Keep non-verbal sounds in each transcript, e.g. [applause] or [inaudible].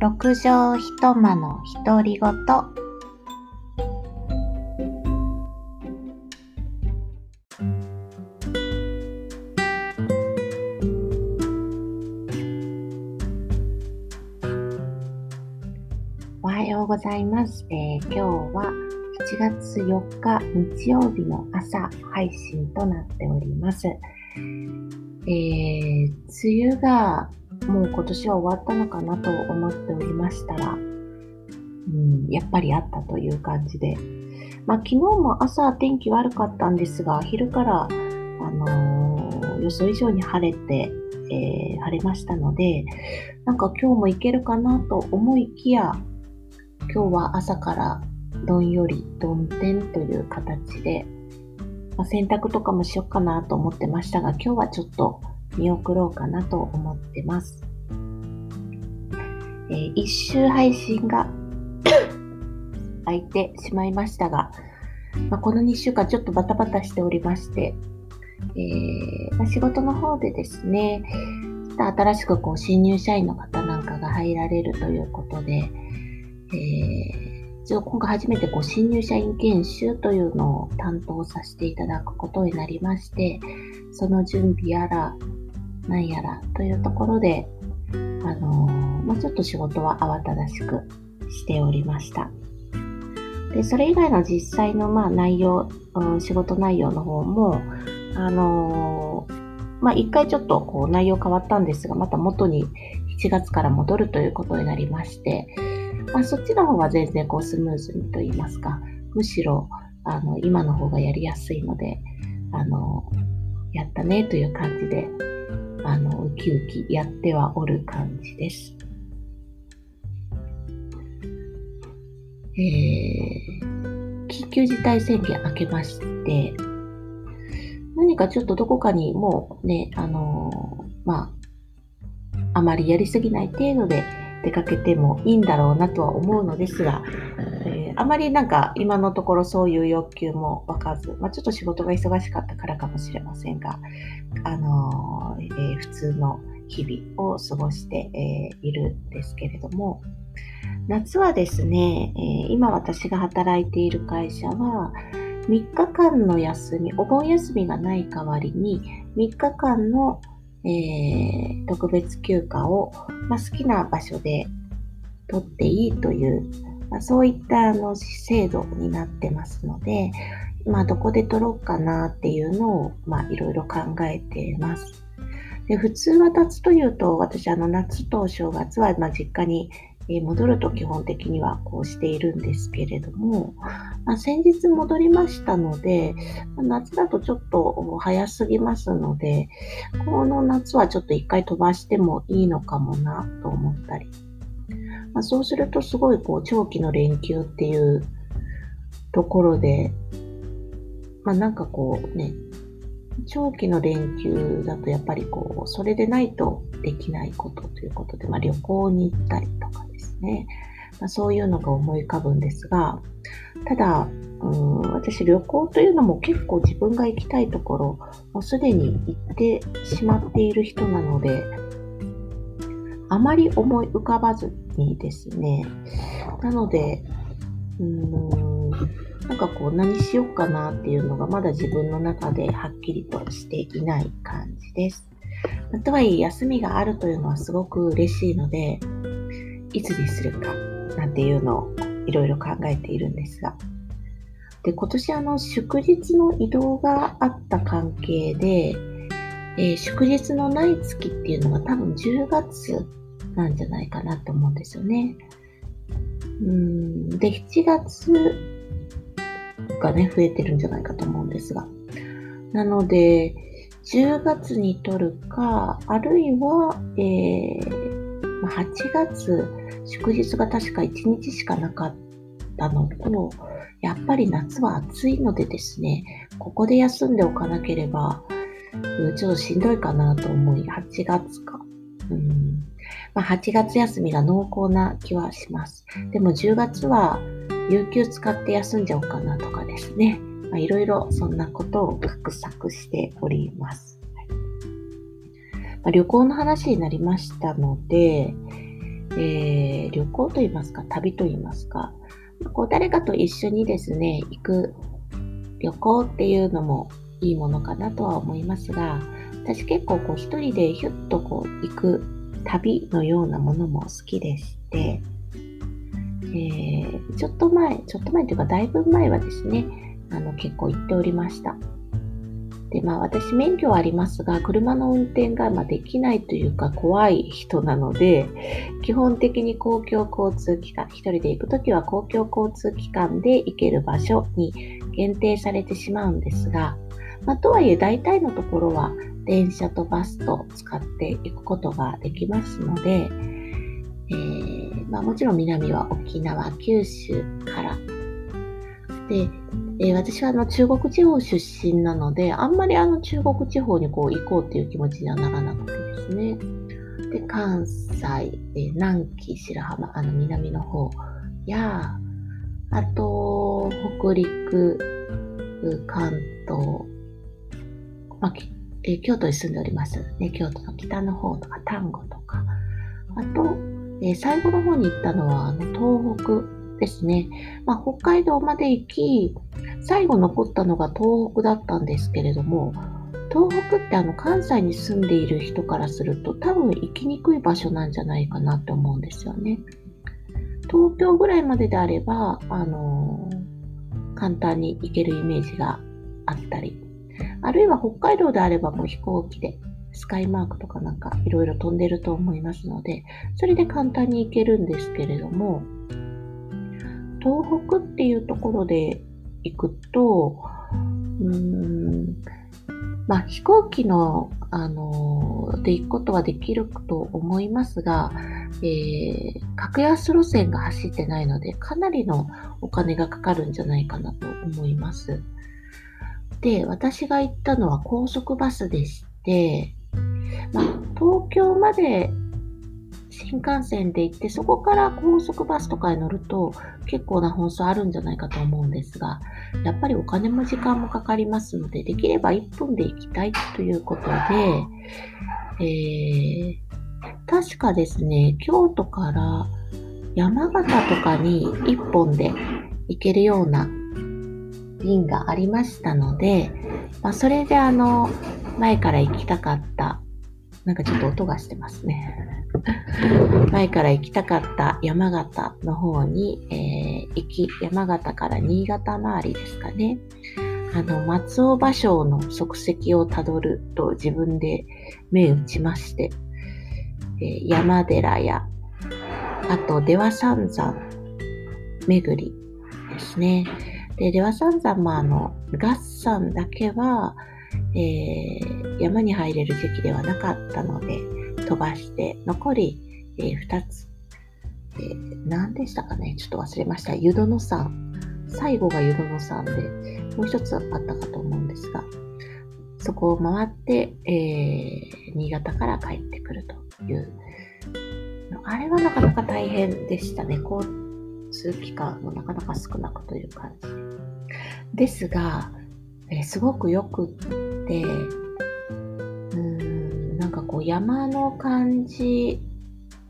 六畳一間の独り言おはようございます、えー今日は7月4日日曜日の朝配信となっております。えー、梅雨がもう今年は終わったのかなと思っておりましたら、うん、やっぱりあったという感じで、まあ、昨日も朝天気悪かったんですが、昼から、あのー予想以上に晴れて、えー晴れましたので、なんか今日も行けるかなと思いきや、今日は朝からどんより、どん天という形で、まあ、洗濯とかもしよっかなと思ってましたが、今日はちょっと見送ろうかなと思ってます。えー一周配信が [coughs] 空いてしまいましたが、まあ、この2週間ちょっとバタバタしておりまして、えーまあ仕事の方でですね、新しくこう新入社員の方なんかが入られるということで、えー一応今回初めてこう新入社員研修というのを担当させていただくことになりまして、その準備やら、なんやらというところで、あのまあ、ちょっと仕事は慌ただしくしておりました。で、それ以外の実際のまあ内容、うん仕事内容の方も、あのまあ、一回ちょっとこう内容変わったんですが、また元に7月から戻るということになりまして、まあ、そっちの方は全然こうスムーズにと言いますか、むしろあの今の方がやりやすいので、あのやったねという感じで、ウキウキやってはおる感じです。えー緊急事態宣言明けまして、何かちょっとどこかにもうね、あのーまあ、あまりやりすぎない程度で出かけてもいいんだろうなとは思うのですが、あまりなんか今のところそういう欲求も湧かず、まあ、ちょっと仕事が忙しかったからかもしれませんが、あのーえー普通の日々を過ごして、えーいるんですけれども、夏はですね、え今私が働いている会社は、3日間の休み、お盆休みがない代わりに、3日間の、え特別休暇を、まあ、好きな場所で取っていいという、まあ、そういったあの制度になってますので、まあ、どこで取ろうかなっていうのを、いろいろ考えています。で普通は夏というと、私、あの夏と正月は、ま、実家に戻ると基本的にはこうしているんですけれども、まあ、先日戻りましたので、夏だとちょっと早すぎますので、この夏はちょっと一回飛ばしてもいいのかもなと思ったり、まあ、そうするとすごいこう長期の連休っていうところで、まあなんかこうね、長期の連休だとやっぱりこう、それでないとできないことということで、まあ旅行に行ったりとかですね、まあ、そういうのが思い浮かぶんですが、ただ、うん、私旅行というのも結構自分が行きたいところ、もうすでに行ってしまっている人なので、あまり思い浮かばずにですね、なので、うーん、なんかこう何しようかなっていうのがまだ自分の中ではっきりとしていない感じです。とはいえ休みがあるというのはすごく嬉しいので、いつにするかなんていうのをいろいろ考えているんですが。で、今年あの祝日の移動があった関係で、えー祝日のない月っていうのが多分10月なんじゃないかなと思うんですよね。うんで、7月がね、増えてるんじゃないかと思うんですが。なので、10月に取るか、あるいは、えー8月、祝日が確か1日しかなかったのと、やっぱり夏は暑いのでですね、ここで休んでおかなければ、ちょっとしんどいかなと思い、8月か。うんまあ、8月休みが濃厚な気はします。でも10月は有給使って休んじゃおうかなとかですね。いろいろそんなことを画策しております。まあ、旅行の話になりましたので、えー、旅行といいますか、旅といいますか、こう誰かと一緒にですね、行く旅行っていうのもいいものかなとは思いますが、私結構こう一人でヒュッとこう行く旅のようなものも好きでして、えー、ちょっと前、ちょっと前というかだいぶ前はですね、あの結構行っておりました。で、まあ私免許はありますが、車の運転がまできないというか怖い人なので、基本的に公共交通機関、一人で行くときは公共交通機関で行ける場所に限定されてしまうんですが、まあ、とはいえ大体のところは電車とバスと使っていくことができますので、えー、まあ、もちろん南は沖縄、九州からで、えー、私はあの中国地方出身なので、あんまりあの中国地方にこう行こうっていう気持ちにはならなくてですね。で、関西、えー、南紀、白浜、あの南の方や、あと、北陸、関東、まあえー、京都に住んでおりますね。京都の北の方とか丹後とか、あと、えー、最後の方に行ったのはあの東北ですね。まあ、北海道まで行き、最後残ったのが東北だったんですけれども、東北ってあの関西に住んでいる人からすると多分行きにくい場所なんじゃないかなって思うんですよね。東京ぐらいまでであれば、あのー、簡単に行けるイメージがあったり、あるいは北海道であればもう飛行機でスカイマークとかなんかいろいろ飛んでると思いますので、それで簡単に行けるんですけれども、東北っていうところで行くと、うーん、まあ、飛行機の、あので行くことはできると思いますが、えー、格安路線が走ってないので、かなりのお金がかかるんじゃないかなと思います。で、私が行ったのは高速バスでして、まあ、東京まで新幹線で行って、そこから高速バスとかに乗ると結構な本数あるんじゃないかと思うんですが、やっぱりお金も時間もかかりますので、できれば1分で行きたいということで、えー、確かですね、京都から山形とかに1本で行けるような便がありましたので、まあ、それであの、前から行きたかったなんかちょっと音がしてますね。[laughs] 前から行きたかった山形の方に、えー、行き、山形から新潟周りですかね。あの、松尾芭蕉の足跡をたどると自分で目打ちまして、えー、山寺や、あと、出羽三山巡りですね。で、出羽三山もあの、合山だけは、えー、山に入れる時期ではなかったので、飛ばして、残り、えー、2つ、えー、何でしたかね？ちょっと忘れました。湯殿山。最後が湯殿山で、もう一つあったかと思うんですが、そこを回って、えー、新潟から帰ってくるという。あれはなかなか大変でしたね。交通機関もなかなか少なくという感じでですが、え、すごくよくって、うん、なんかこう山の感じ、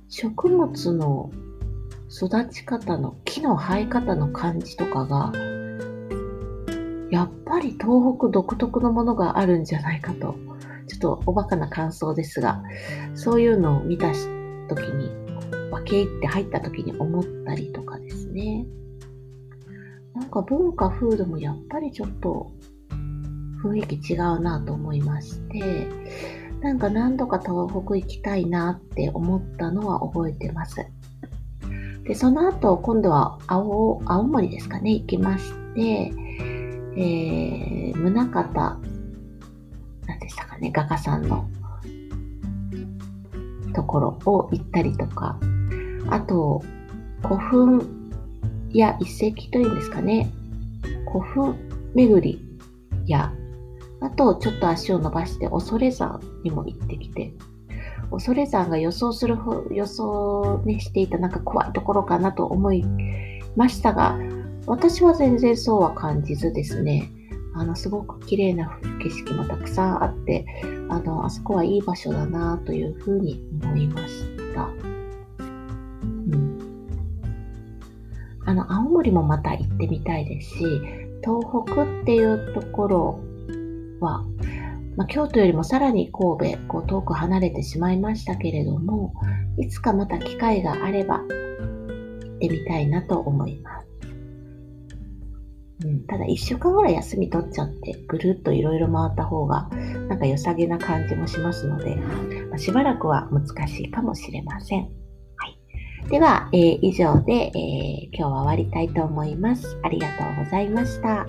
植物の育ち方の木の生え方の感じとかが、やっぱり東北独特のものがあるんじゃないかと、ちょっとおバカな感想ですが、そういうのを見た時に、分け入って入った時に思ったりとかですね。なんか文化、風土もやっぱりちょっと雰囲気違うなと思いまして、なんか何度か東北行きたいなって思ったのは覚えてます。で、その後、今度は青、青森ですかね、行きまして、えー、宗像、何でしたかね、画家さんのところを行ったりとか、あと、古墳や遺跡というんですかね、古墳巡り。やあと、ちょっと足を伸ばして恐山にも行ってきて、恐山が予想する、予想ね、していたなんか怖いところかなと思いましたが、私は全然そうは感じずですね、あの、すごく綺麗な景色もたくさんあって、あの、あそこはいい場所だなというふうに思いました。あの、青森もまた行ってみたいですし、東北っていうところは、まあ、京都よりもさらに神戸、こう遠く離れてしまいましたけれども、いつかまた機会があれば行ってみたいなと思います。うん、ただ1週間ぐらい休み取っちゃってぐるっといろいろ回った方がなんか良さげな感じもしますので、まあ、しばらくは難しいかもしれません。では、えー、以上で、えー、今日は終わりたいと思います。ありがとうございました。